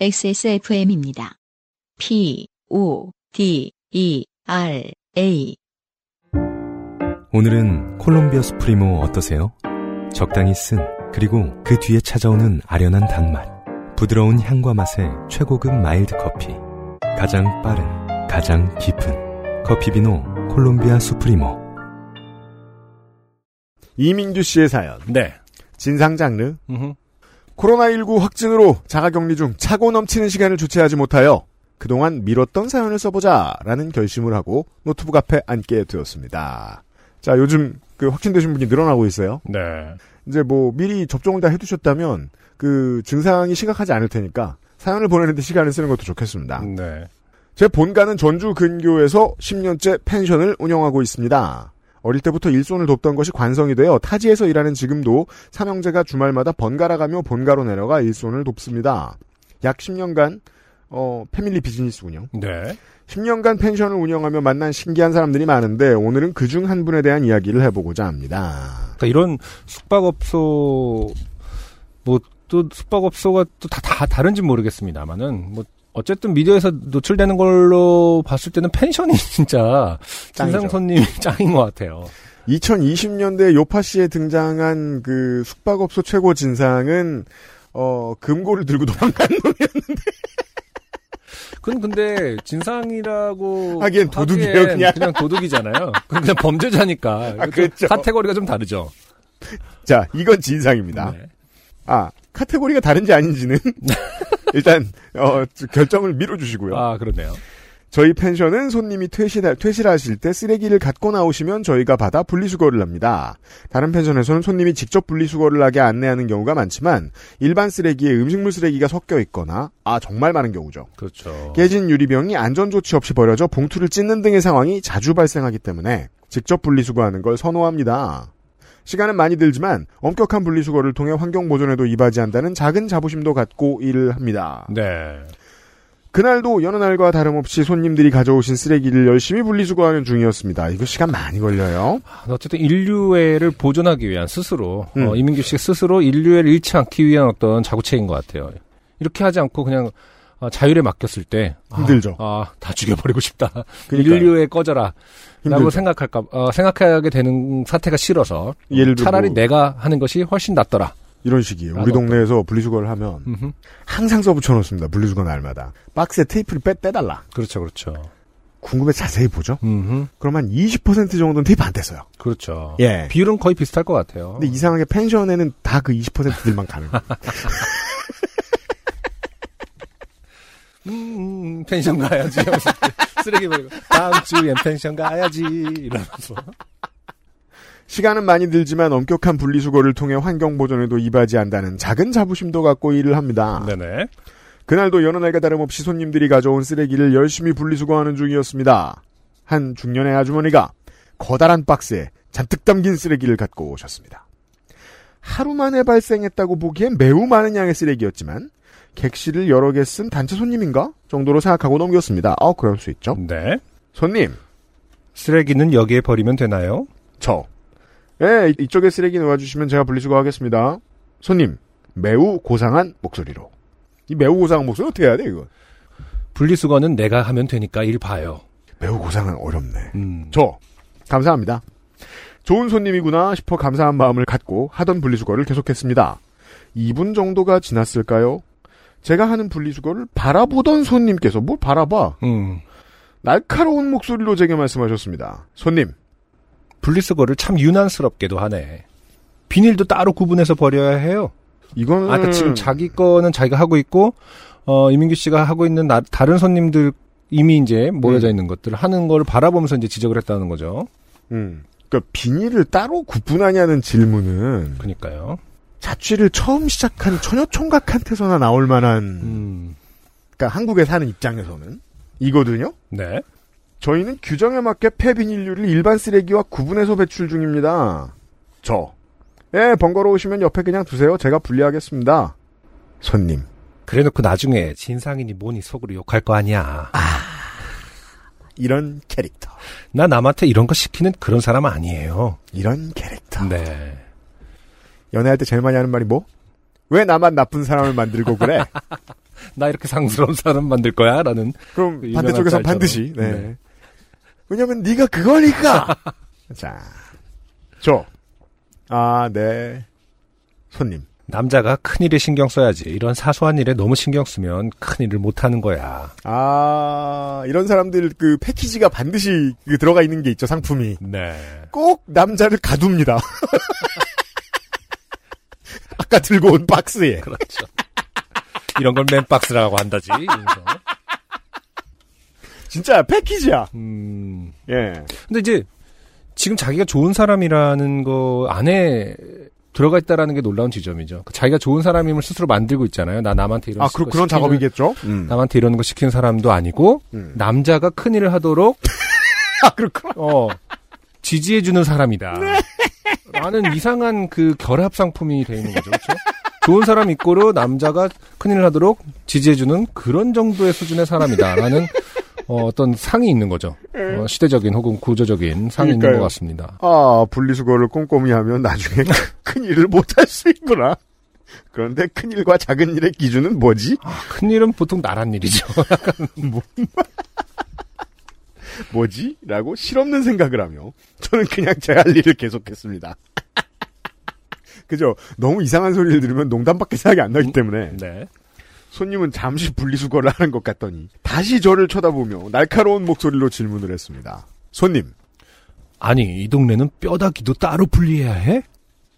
XSFM입니다. P, O, D, E, R, A. 오늘은 콜롬비아 수프리모 어떠세요? 적당히 쓴, 그리고 그 뒤에 찾아오는 아련한 단맛. 부드러운 향과 맛의 최고급 마일드 커피. 가장 빠른, 가장 깊은. 커피비노 콜롬비아 수프리모. 이민규 씨의 사연. 네. 진상 장르. 음흠. 코로나19 확진으로 자가격리 중 차고 넘치는 시간을 주체하지 못하여 그동안 미뤘던 사연을 써보자 라는 결심을 하고 노트북 앞에 앉게 되었습니다. 자, 요즘 그 확진되신 분이 늘어나고 있어요. 네. 이제 뭐 미리 접종을 다 해두셨다면 그 증상이 심각하지 않을 테니까 사연을 보내는데 시간을 쓰는 것도 좋겠습니다. 네. 제 본가는 전주 근교에서 10년째 펜션을 운영하고 있습니다. 어릴 때부터 일손을 돕던 것이 관성이 되어 타지에서 일하는 지금도 삼형제가 주말마다 번갈아 가며 본가로 내려가 일손을 돕습니다. 약 10년간 어, 패밀리 비즈니스 운영. 네. 10년간 펜션을 운영하며 만난 신기한 사람들이 많은데 오늘은 그 중 한 분에 대한 이야기를 해보고자 합니다. 그러니까 이런 숙박업소 뭐 또 숙박업소가 또 다 다 다른지 모르겠습니다만은 뭐 어쨌든 미디어에서 노출되는 걸로 봤을 때는 펜션이 진짜. 진상 손님이 짱인 것 같아요. 2020년대 요파 씨에 등장한 그 숙박업소 최고 진상은 어, 금고를 들고 도망간 놈이었는데 그건 근데 진상이라고 하기엔 도둑이에요, 그냥. 그냥 도둑이잖아요. 그건 그냥 범죄자니까. 아, 그렇죠. 카테고리가 좀 다르죠. 자, 이건 진상입니다. 네. 아, 카테고리가 다른지 아닌지는 일단 어, 결정을 미뤄주시고요. 아 그러네요. 저희 펜션은 손님이 퇴실, 퇴실하실 때 쓰레기를 갖고 나오시면 저희가 받아 분리수거를 합니다. 다른 펜션에서는 손님이 직접 분리수거를 하게 안내하는 경우가 많지만 일반 쓰레기에 음식물 쓰레기가 섞여 있거나 아 정말 많은 경우죠. 그렇죠. 깨진 유리병이 안전 조치 없이 버려져 봉투를 찢는 등의 상황이 자주 발생하기 때문에 직접 분리수거하는 걸 선호합니다. 시간은 많이 들지만 엄격한 분리수거를 통해 환경 보존에도 이바지한다는 작은 자부심도 갖고 일을 합니다. 네. 그날도 여느 날과 다름없이 손님들이 가져오신 쓰레기를 열심히 분리수거하는 중이었습니다. 이거 시간 많이 걸려요. 어쨌든 인류애를 보존하기 위한 스스로 음. 어, 이민규 씨가 스스로 인류애를 잃지 않기 위한 어떤 자구책인 것 같아요. 이렇게 하지 않고 그냥 어, 자율에 맡겼을 때 힘들죠. 아, 아, 다 죽여버리고 싶다. 그러니까요. 인류애 꺼져라. 라고. 생각할까, 어, 생각하게 되는 사태가 싫어서 예를 들어 차라리 뭐 내가 하는 것이 훨씬 낫더라. 이런 식이에요. 우리 동네에서 분리수거를 하면 음흠. 항상 써붙여 놓습니다. 분리수거 날마다. 박스에 테이프를 빼, 빼달라. 그렇죠, 그렇죠. 궁금해 자세히 보죠. 음흠. 그럼 한 20% 정도는 테이프 안 뗐어요. 그렇죠. 예. 비율은 거의 비슷할 것 같아요. 근데 이상하게 펜션에는 다 그 20%들만 가는 거예요. 음, 펜션 가야지. 쓰레기 버리고 다음 주엔 펜션 가야지. 이러면서. 시간은 많이 들지만 엄격한 분리수거를 통해 환경 보존에도 이바지한다는 작은 자부심도 갖고 일을 합니다. 네네. 그날도 여느 날과 다름없이 손님들이 가져온 쓰레기를 열심히 분리수거하는 중이었습니다. 한 중년의 아주머니가 커다란 박스에 잔뜩 담긴 쓰레기를 갖고 오셨습니다. 하루 만에 발생했다고 보기엔 매우 많은 양의 쓰레기였지만 객실을 여러 개 쓴 단체 손님인가 정도로 생각하고 넘겼습니다. 아, 그럴 수 있죠. 네. 손님, 쓰레기는 여기에 버리면 되나요? 저. 예, 이쪽에 쓰레기 놓아주시면 제가 분리수거하겠습니다. 손님, 매우 고상한 목소리로. 이 매우 고상한 목소리 어떻게 해야 돼, 이거? 분리수거는 내가 하면 되니까 일 봐요. 매우 고상한 어렵네. 음. 저, 감사합니다. 좋은 손님이구나 싶어 감사한 마음을 갖고 하던 분리수거를 계속했습니다. 2분 정도가 지났을까요? 제가 하는 분리수거를 바라보던 손님께서 뭘 바라봐? 음. 날카로운 목소리로 제게 말씀하셨습니다. 손님, 분리수거를 참 유난스럽게도 하네. 비닐도 따로 구분해서 버려야 해요. 이거는 아까 지금 자기 거는 자기가 하고 있고, 어, 이민규 씨가 하고 있는 나- 다른 손님들 이미 이제 모여져 음. 있는 것들을 하는 걸 바라보면서 이제 지적을 했다는 거죠. 음, 그러니까 비닐을 따로 구분하냐는 질문은 그니까요. 자취를 처음 시작한 처녀 총각한테서나 나올 만한 음. 그러니까 한국에 사는 입장에서는 이거든요. 네. 저희는 규정에 맞게 폐비닐류를 일반 쓰레기와 구분해서 배출 중입니다. 저. 예, 번거로우시면 옆에 그냥 두세요. 제가 분리하겠습니다. 손님. 그래 놓고 나중에 진상이니 뭐니 속으로 욕할 거 아니야. 이런 캐릭터. 나 남한테 이런 거 시키는 그런 사람 아니에요. 이런 캐릭터. 네. 연애할 때 제일 많이 하는 말이 뭐? 왜 나만 나쁜 사람을 만들고 그래? 나 이렇게 상스러운 사람 만들 거야? 라는. 그럼 그 짤처럼. 반드시. 네. 네. 왜냐면 네가 그거니까. 자, 저. 아, 네. 손님. 남자가 큰 일에 신경 써야지. 이런 사소한 일에 너무 신경 쓰면 큰 일을 못 하는 거야. 아, 이런 사람들 그 패키지가 반드시 그 들어가 있는 게 있죠, 상품이. 네. 꼭 남자를 가둡니다. 아까 들고 온 박스에. 그렇죠. 이런 걸 맨박스라고 한다지. 진짜 패키지야. 음. 예. 근데 이제 지금 자기가 좋은 사람이라는 거 안에 들어가 있다라는 게 놀라운 지점이죠. 자기가 좋은 사람임을 스스로 만들고 있잖아요. 나 남한테 이런 아, 거 그, 그런 시키는- 작업이겠죠? 음. 남한테 이런 거 시키는 사람도 아니고 음. 남자가 큰 일을 하도록 아, 그렇구나. 어 지지해주는 사람이다. 네. 라는 이상한 그 결합 상품이 돼 있는 거죠. 그렇죠? 좋은 사람 이꼬르 남자가 큰 일을 하도록 지지해주는 그런 정도의 수준의 사람이다라는 어, 어떤 상이 있는 거죠. 어, 시대적인 혹은 구조적인 상이 있는 그러니까요. 것 같습니다. 아, 분리수거를 꼼꼼히 하면 나중에 큰 일을 못할 수 있구나. 그런데 큰 일과 작은 일의 기준은 뭐지? 큰 일은 보통 나란 일이죠. 뭐 지? 라고 실없는 생각을 하며 저는 그냥 제 할 일을 계속했습니다. 그죠? 너무 이상한 소리를 들으면 농담밖에 생각이 안 나기 때문에 네. 손님은 잠시 분리수거를 하는 것 같더니 다시 저를 쳐다보며 날카로운 목소리로 질문을 했습니다. 손님, 아니 이 동네는 뼈다귀도 따로 분리해야 해?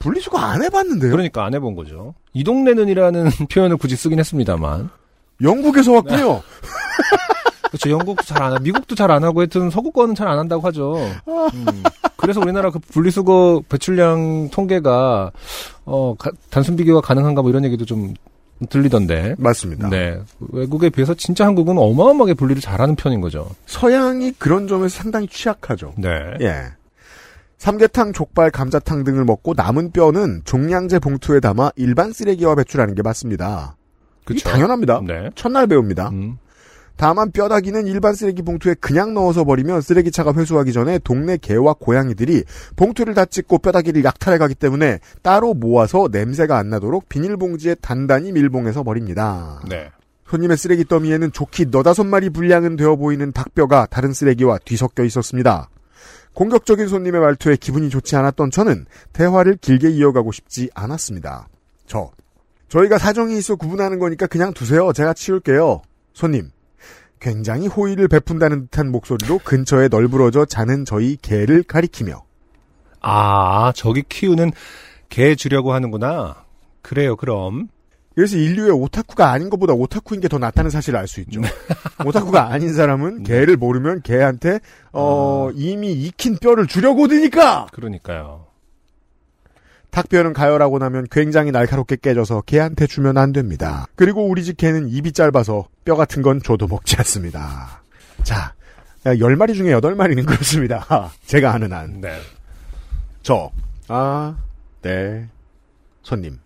분리수거 안 해봤는데요? 그러니까 안 해본 거죠. 이 동네는이라는 표현을 굳이 쓰긴 했습니다만. 영국에서 왔군요. 그렇죠. 영국도 잘 안 하고 미국도 잘 안 하고 하여튼 서구권은 잘 안 한다고 하죠. 음. 그래서 우리나라 그 분리수거 배출량 통계가 어 가- 단순 비교가 가능한가 뭐 이런 얘기도 좀 들리던데. 맞습니다. 네. 외국에 비해서 진짜 한국은 어마어마하게 분리를 잘하는 편인 거죠. 서양이 그런 점에서 상당히 취약하죠. 네. 예. 삼계탕, 족발, 감자탕 등을 먹고 남은 뼈는 종량제 봉투에 담아 일반 쓰레기와 배출하는 게 맞습니다. 이 그쵸. 당연합니다. 네. 첫날 배웁니다. 음. 다만 뼈다귀는 일반 쓰레기 봉투에 그냥 넣어서 버리면 쓰레기차가 회수하기 전에 동네 개와 고양이들이 봉투를 다 찢고 뼈다귀를 약탈해 가기 때문에 따로 모아서 냄새가 안 나도록 비닐봉지에 단단히 밀봉해서 버립니다. 네. 손님의 쓰레기 더미에는 좋기 너다섯 마리 분량은 되어 보이는 닭뼈가 다른 쓰레기와 뒤섞여 있었습니다. 공격적인 손님의 말투에 기분이 좋지 않았던 저는 대화를 길게 이어가고 싶지 않았습니다. 저. 저희가 사정이 있어 구분하는 거니까 그냥 두세요. 제가 치울게요. 손님. 굉장히 호의를 베푼다는 듯한 목소리로 근처에 널브러져 자는 저희 개를 가리키며 아, 저기 키우는 개 주려고 하는구나. 그래요, 그럼. 그래서 인류의 오타쿠가 아닌 것보다 오타쿠인 게 더 낫다는 사실을 알 수 있죠. 오타쿠가 아닌 사람은 개를 모르면 개한테 어, 이미 익힌 뼈를 주려고 드니까 그러니까요. 닭뼈는 가열하고 나면 굉장히 날카롭게 깨져서 개한테 주면 안 됩니다. 그리고 우리 집 개는 입이 짧아서 뼈 같은 건 줘도 먹지 않습니다. 자, 10마리 중에 8마리는 그렇습니다. 제가 아는 한. 네. 저, 아, 네. 손님.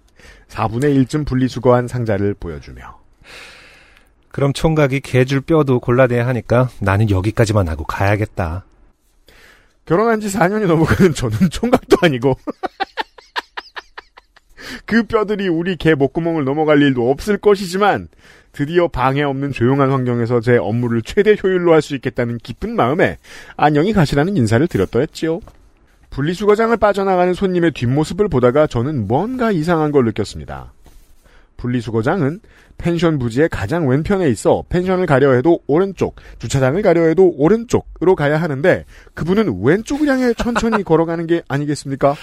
4분의 1쯤 분리수거한 상자를 보여주며. 그럼 총각이 개줄 뼈도 골라내야 하니까 나는 여기까지만 하고 가야겠다. 결혼한 지 4년이 넘어가는 저는 총각도 아니고. 그 뼈들이 우리 개 목구멍을 넘어갈 일도 없을 것이지만 드디어 방해 없는 조용한 환경에서 제 업무를 최대 효율로 할 수 있겠다는 기쁜 마음에 안녕히 가시라는 인사를 드렸더랬지요. 분리수거장을 빠져나가는 손님의 뒷모습을 보다가 저는 뭔가 이상한 걸 느꼈습니다. 분리수거장은 펜션 부지의 가장 왼편에 있어 펜션을 가려 해도 오른쪽, 주차장을 가려 해도 오른쪽으로 가야 하는데 그분은 왼쪽을 향해 천천히 걸어가는 게 아니겠습니까?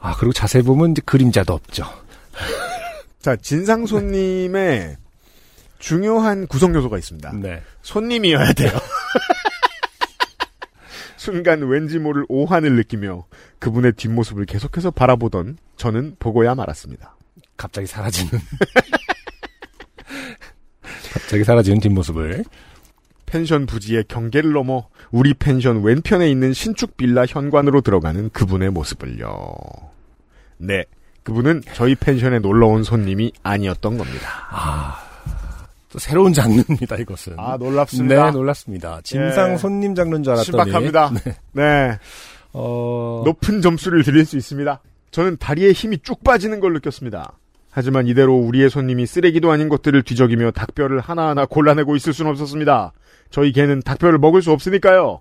아, 그리고 자세히 보면 이제 그림자도 없죠. 자, 진상 손님의 중요한 구성 요소가 있습니다. 네. 손님이어야 돼요. 순간 왠지 모를 오한을 느끼며 그분의 뒷모습을 계속해서 바라보던 저는 보고야 말았습니다. 갑자기 사라지는. 갑자기 사라지는 뒷모습을. 펜션 부지의 경계를 넘어 우리 펜션 왼편에 있는 신축 빌라 현관으로 들어가는 그분의 모습을요. 네. 그분은 저희 펜션에 놀러 온 손님이 아니었던 겁니다. 또 새로운 장르입니다, 이것은. 아, 놀랍습니다. 네, 놀랐습니다. 진상 예. 손님 장르인 줄 알았더니. 신박합니다. 네. 어, 높은 점수를 드릴 수 있습니다. 저는 다리에 힘이 쭉 빠지는 걸 느꼈습니다. 하지만 이대로 우리의 손님이 쓰레기도 아닌 것들을 뒤적이며 닭뼈를 하나하나 골라내고 있을 수는 없었습니다. 저희 개는 닭뼈를 먹을 수 없으니까요.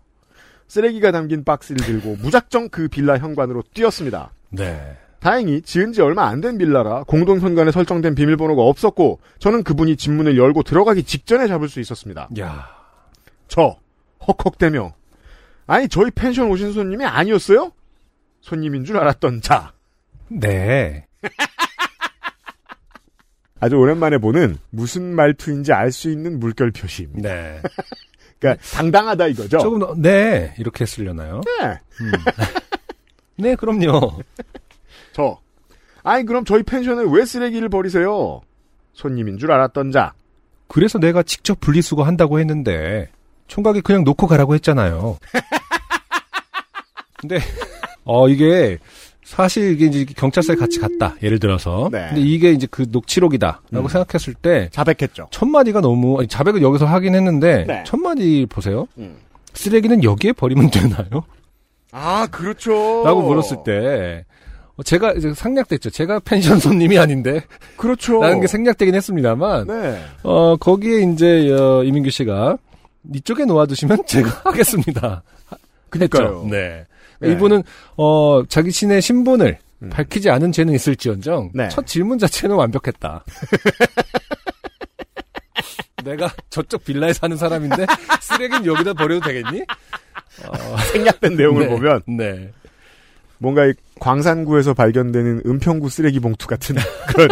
쓰레기가 담긴 박스를 들고 무작정 그 빌라 현관으로 뛰었습니다. 네. 다행히 지은 지 얼마 안 된 빌라라 공동 현관에 설정된 비밀번호가 없었고 저는 그분이 집 문을 열고 들어가기 직전에 잡을 수 있었습니다. 야. 저 헉헉대며 아니 저희 펜션 오신 손님이 아니었어요? 손님인 줄 알았던 자 네. 아주 오랜만에 보는 무슨 말투인지 알 수 있는 물결 표시입니다. 네. 그러니까 당당하다 이거죠. 조금 더, 네. 이렇게 쓰려나요? 네. 음. 네, 그럼요. 저 아니 그럼 저희 펜션에 왜 쓰레기를 버리세요? 손님인 줄 알았던 자 그래서 내가 직접 분리수거 한다고 했는데 총각이 그냥 놓고 가라고 했잖아요. 근데 어 이게 사실 이게 이제 경찰서에 같이 갔다. 예를 들어서. 네. 근데 이게 이제 그 녹취록이다라고 음. 생각했을 때 자백했죠. 첫 마디가 너무 아니, 자백을 여기서 하긴 했는데 네. 첫 마디 보세요. 음. 쓰레기는 여기에 버리면 되나요? 아 그렇죠. 라고 물었을 때 어, 제가 이제 생략됐죠. 제가 펜션 손님이 아닌데 그렇죠. 라는 게 생략되긴 했습니다만 네. 어, 거기에 이제, 어, 이민규 씨가, 이쪽에 놓아두시면 제가 하겠습니다. 그니까요. 네. 네. 이분은, 어, 자기 신의 신분을 음. 밝히지 않은 죄는 있을지언정, 네. 첫 질문 자체는 완벽했다. 내가 저쪽 빌라에 사는 사람인데, 쓰레기는 여기다 버려도 되겠니? 생략된 내용을 네. 보면 네. 뭔가 이 광산구에서 발견되는 은평구 쓰레기 봉투 같은 그런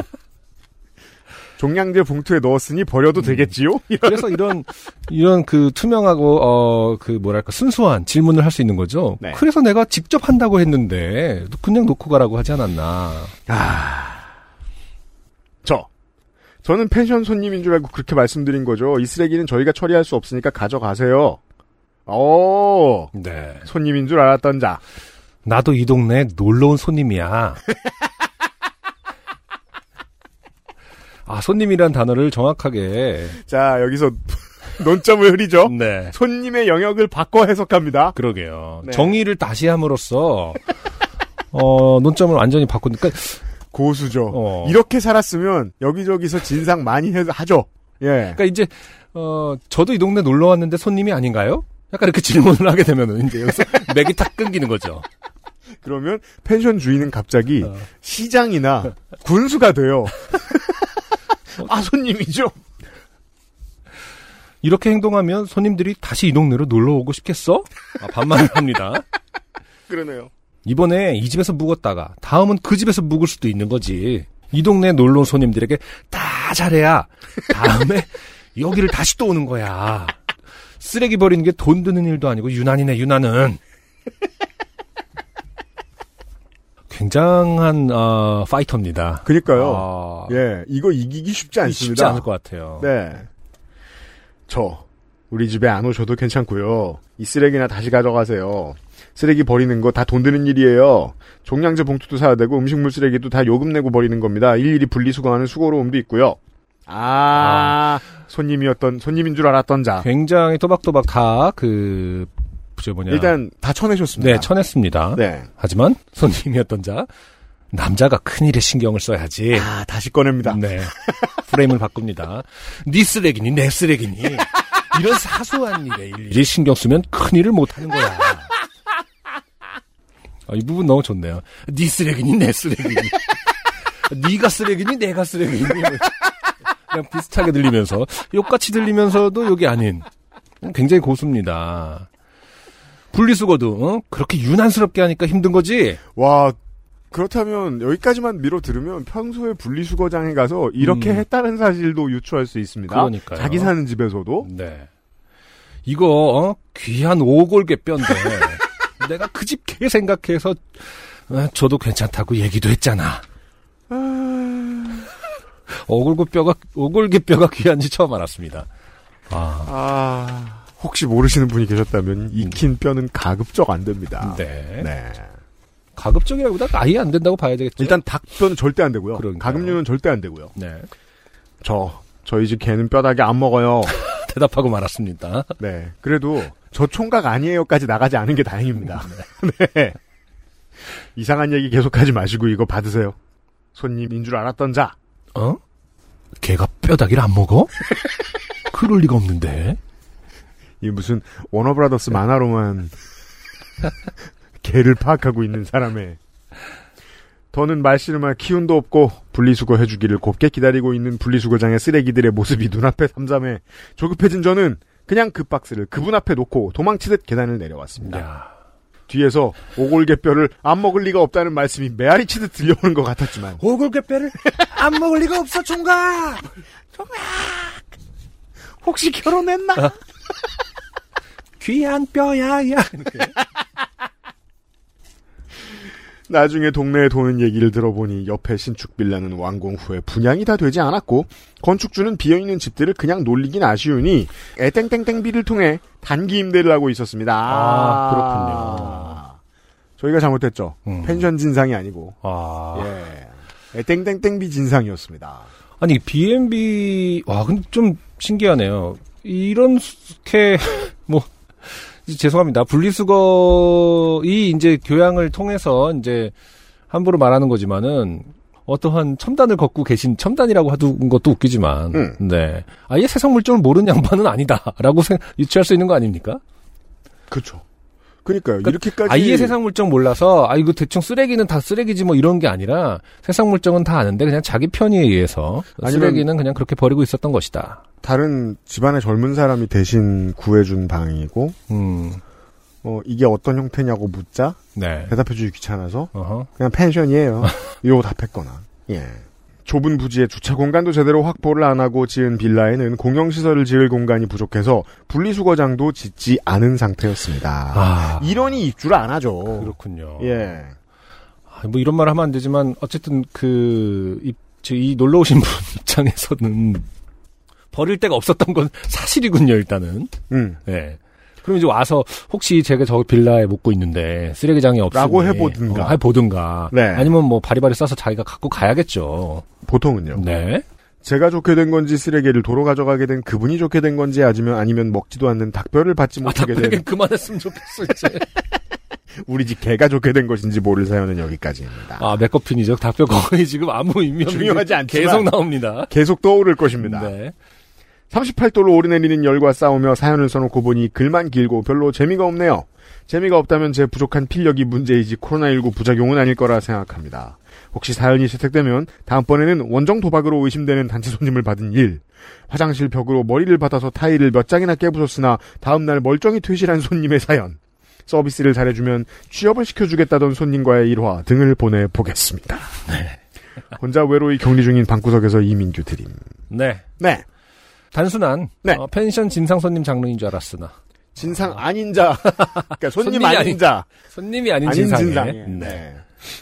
종량제 봉투에 넣었으니 버려도 되겠지요? 이런 그래서 이런, 이런 그 투명하고, 어, 그 뭐랄까, 순수한 질문을 할 수 있는 거죠. 네. 그래서 내가 직접 한다고 했는데, 그냥 놓고 가라고 하지 않았나. 저 저는 펜션 손님인 줄 알고 그렇게 말씀드린 거죠. 이 쓰레기는 저희가 처리할 수 없으니까 가져가세요. 오 네. 손님인 줄 알았던 자 나도 이 동네 놀러 온 손님이야. 아, 손님이란 단어를 정확하게. 자, 여기서 논점을 흐리죠? 네. 손님의 영역을 바꿔 해석합니다. 그러게요. 네. 정의를 다시 함으로써, 어, 논점을 완전히 바꾸니까, 고수죠. 어. 이렇게 살았으면 여기저기서 진상 많이 해, 하죠. 예. 그러니까 이제, 어, 저도 이 동네 놀러 왔는데 손님이 아닌가요? 약간 이렇게 질문을 하게 되면은 이제 여기서 맥이 탁 끊기는 거죠. 그러면 펜션 주인은 갑자기 어. 시장이나 군수가 돼요. 아, 손님이죠? 이렇게 행동하면 손님들이 다시 이 동네로 놀러 오고 싶겠어? 아, 반말을 합니다. 그러네요. 이번에 이 집에서 묵었다가 다음은 그 집에서 묵을 수도 있는 거지. 이 동네 놀러 온 손님들에게 다 잘해야 다음에 여기를 다시 또 오는 거야. 쓰레기 버리는 게 돈 드는 일도 아니고 유난이네 유난은. 굉장한 어, 파이터입니다. 그니까요. 아, 예, 이거 이기기 쉽지 않습니다. 쉽지 않을 것 같아요. 네. 저, 우리 집에 안 오셔도 괜찮고요. 이 쓰레기나 다시 가져가세요. 쓰레기 버리는 거 다 돈 드는 일이에요. 종량제 봉투도 사야 되고 음식물 쓰레기도 다 요금 내고 버리는 겁니다. 일일이 분리수거하는 수고로움도 있고요. 아, 손님이었던, 손님인 줄 알았던 자. 굉장히 또박또박 다 그 저 뭐냐 일단 다 쳐내셨습니다. 네 쳐냈습니다. 네. 하지만 손님이었던 자 남자가 큰일에 신경을 써야지. 아, 다시 꺼냅니다. 네. 프레임을 바꿉니다. 네 쓰레기니 내 쓰레기니 이런 사소한 일에 일일이 신경 쓰면 큰일을 못 하는 거야. 아, 이 부분 너무 좋네요. 네 쓰레기니 내 쓰레기니 네가 쓰레기니 내가 쓰레기니 그냥 비슷하게 들리면서 욕같이 들리면서도 욕이 아닌 굉장히 고수입니다. 분리수거도 어? 그렇게 유난스럽게 하니까 힘든 거지. 와, 그렇다면 여기까지만 미뤄 들으면 평소에 분리수거장에 가서 이렇게 음. 했다는 사실도 유추할 수 있습니다. 그러니까요. 자기 사는 집에서도. 네. 이거 어? 귀한 오골개 뼈인데 내가 그 집 개 생각해서 어, 저도 괜찮다고 얘기도 했잖아. 오골개 뼈가 오골개 뼈가 귀한지 처음 알았습니다. 아, 아, 혹시 모르시는 분이 계셨다면 익힌 뼈는 가급적 안 됩니다. 네. 네. 가급적이라보다 아예 안 된다고 봐야 되겠죠. 일단 닭뼈는 절대 안 되고요. 그러니까요. 가금류는 절대 안 되고요. 네. 저 저희 집 개는 뼈다귀 안 먹어요. 대답하고 말았습니다. 네. 그래도 저 총각 아니에요까지 나가지 않은 게 다행입니다. 네. 이상한 얘기 계속하지 마시고 이거 받으세요. 손님인 줄 알았던 자 어? 개가 뼈다귀를 안 먹어? 그럴 리가 없는데. 이 무슨 워너브라더스 만화로만 개를 파악하고 있는 사람의 더는 말씨름할 기운도 없고 분리수거 해주기를 곱게 기다리고 있는 분리수거장의 쓰레기들의 모습이 눈앞에 삼삼해 조급해진 저는 그냥 그 박스를 그분 앞에 놓고 도망치듯 계단을 내려왔습니다. 야. 뒤에서 오골개뼈를 안 먹을 리가 없다는 말씀이 메아리 치듯 들려오는 것 같았지만 오골개뼈를 안 먹을 리가 없어, 총각! 혹시 결혼했나? 귀한 뼈야, 야. 이렇게. 나중에 동네에 도는 얘기를 들어보니 옆에 신축 빌라는 완공 후에 분양이 다 되지 않았고 건축주는 비어있는 집들을 그냥 놀리긴 아쉬우니 애땡땡땡비를 통해 단기 임대를 하고 있었습니다. 아, 그렇군요. 저희가 잘못했죠. 음. 펜션 진상이 아니고 아. 예. 애땡땡땡비 진상이었습니다. 아니, B&B, 와, 근데 좀 신기하네요. 이렇게, 뭐, 죄송합니다. 분리수거이 이제 교양을 통해서 이제 함부로 말하는 거지만은 어떠한 첨단을 걷고 계신 첨단이라고 하는 것도 웃기지만, 음. 네. 아예 세상 물정을 모르는 양반은 아니다라고 생, 유추할 수 있는 거 아닙니까? 그렇죠. 그러니까요. 그러니까 이렇게까지 아예 세상 물정 몰라서 아 이거 대충 쓰레기는 다 쓰레기지 뭐 이런 게 아니라 세상 물정은 다 아는데 그냥 자기 편의에 의해서 쓰레기는 그냥 그렇게 버리고 있었던 것이다. 다른 집안의 젊은 사람이 대신 구해준 방이고 음, 어, 이게 어떤 형태냐고 묻자 네. 대답해주기 귀찮아서 어허. 그냥 펜션이에요. 이러고 답했거나. 예. 좁은 부지에 주차 공간도 제대로 확보를 안 하고 지은 빌라에는 공영시설을 지을 공간이 부족해서 분리수거장도 짓지 않은 상태였습니다. 아, 이러니 입주를 안 하죠. 그렇군요. 예. 아, 뭐 이런 말 하면 안 되지만 어쨌든 그, 이, 저이 놀러 오신 분 입장에서는 버릴 데가 없었던 건 사실이군요, 일단은. 음. 예. 그럼 이제 와서 혹시 제가 저 빌라에 묵고 있는데 쓰레기장이 없으니 라고 해보든가. 어, 해보든가. 네. 아니면 뭐 바리바리 싸서 자기가 갖고 가야겠죠. 보통은요. 네. 제가 좋게 된 건지 쓰레기를 도로 가져가게 된 그분이 좋게 된 건지 아니면 아니면 먹지도 않는 닭뼈를 받지 아, 못하게 답변이 된 그만했으면 좋겠어, 이제. 우리 집 개가 좋게 된 것인지 모를 사연은 여기까지입니다. 아, 맥커핀이죠. 닭뼈 거의 지금 아무 의미 없는 중요하지 게 않지만 계속 나옵니다. 계속 떠오를 것입니다. 네. 38도로 오르내리는 열과 싸우며 사연을 써놓고 보니 글만 길고 별로 재미가 없네요. 재미가 없다면 제 부족한 필력이 문제이지 코로나19 부작용은 아닐 거라 생각합니다. 혹시 사연이 채택되면 다음번에는 원정 도박으로 의심되는 단체 손님을 받은 일, 화장실 벽으로 머리를 받아서 타일을 몇 장이나 깨부쉈으나 다음날 멀쩡히 퇴실한 손님의 사연, 서비스를 잘해주면 취업을 시켜주겠다던 손님과의 일화 등을 보내보겠습니다. 혼자 외로이 격리 중인 방구석에서 이민규 드림. 네. 네. 단순한 네. 어, 펜션 진상 손님 장르인 줄 알았으나 진상 아닌 자. 그러니까 손님 손님이 아닌 아닌- 자. 손님이 아닌, 아닌 진상의 네. 네.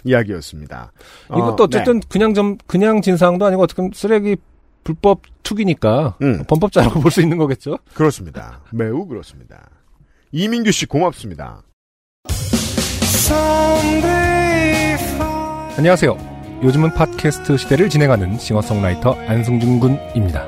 이야기였습니다. 이것도 어, 어쨌든 그냥 좀 그냥 진상도 아니고 어떻게 보면 쓰레기 불법 투기니까 음. 범법자라고 볼 수 있는 거겠죠. 네. 그렇습니다. 매우 그렇습니다. 이민규 씨 고맙습니다. 안녕하세요. 요즘은 팟캐스트 시대를 진행하는 싱어송라이터 안승준 군입니다.